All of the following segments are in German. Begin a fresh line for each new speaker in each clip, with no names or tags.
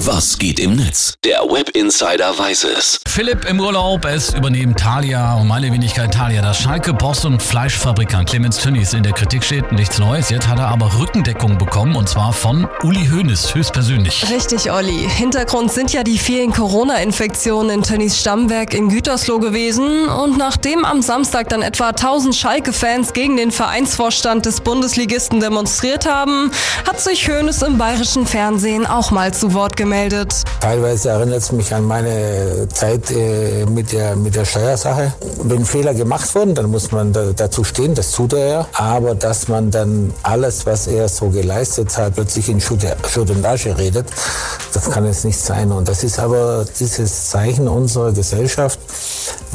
Was geht im Netz? Der Web Insider weiß es.
Philipp im Urlaub, es übernehmen Thalia und meine Wenigkeit Thalia. Das Schalke-Boss und Fleischfabrikant Clemens Tönnies in der Kritik steht, nichts Neues. Jetzt hat er aber Rückendeckung bekommen und zwar von Uli Hoeneß höchstpersönlich.
Richtig, Olli. Hintergrund sind ja die vielen Corona-Infektionen in Tönnies Stammwerk in Gütersloh gewesen. Und nachdem am Samstag dann etwa 1000 Schalke-Fans gegen den Vereinsvorstand des Bundesligisten demonstriert haben, hat sich Hoeneß im bayerischen Fernsehen auch mal zu Wort gemeldet gemeldet.
Teilweise erinnert es mich an meine Zeit äh, mit, der, mit der Steuersache. Wenn Fehler gemacht wurden, dann muss man da, dazu stehen, das tut er ja. Aber dass man dann alles, was er so geleistet hat, plötzlich in Schutt und Asche redet, das kann es nicht sein. Und das ist aber dieses Zeichen unserer Gesellschaft.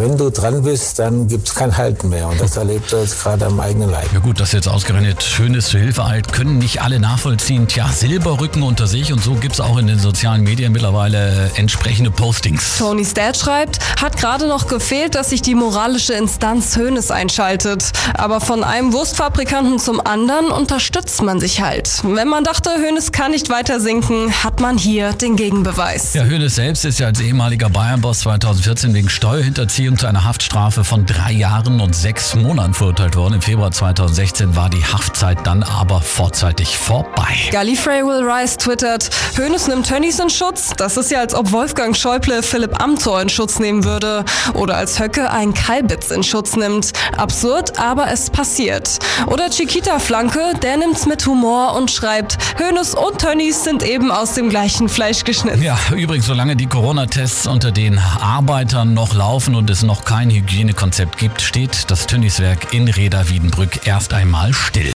Wenn du dran bist, dann gibt es kein Halten mehr. Und das erlebt er jetzt gerade am eigenen Leib.
Ja gut, dass jetzt ausgerechnet Schönes zur Hilfe eilt, können nicht alle nachvollziehen. Tja, Silberrücken unter sich und so gibt es auch in den sozialen Medien mittlerweile entsprechende Postings.
Tony's Dad schreibt, hat gerade noch gefehlt, dass sich die moralische Instanz Hönes einschaltet. Aber von einem Wurstfabrikanten zum anderen unterstützt man sich halt. Wenn man dachte, Hönes kann nicht weiter sinken, hat man hier den Gegenbeweis.
Ja, Hönes selbst ist ja als ehemaliger Bayern-Boss 2014 wegen Steuerhinterziehung zu einer Haftstrafe von drei Jahren und sechs Monaten verurteilt worden. Im Februar 2016 war die Haftzeit dann aber vorzeitig vorbei.
Gallifrey Will Rise twittert, Hönes nimmt Tönnies in Schutz. Das ist ja, als ob Wolfgang Schäuble Philipp Amthor in Schutz nehmen würde. Oder als Höcke einen Kalbitz in Schutz nimmt. Absurd, aber es passiert. Oder Chiquita Flanke, der nimmt's mit Humor und schreibt, Hönes und Tönnies sind eben aus dem gleichen Fleisch geschnitten.
Ja, übrigens, solange die Corona-Tests unter den Arbeitern noch laufen und es noch kein Hygienekonzept gibt, steht das Tönnieswerk in Reda Wiedenbrück erst einmal still.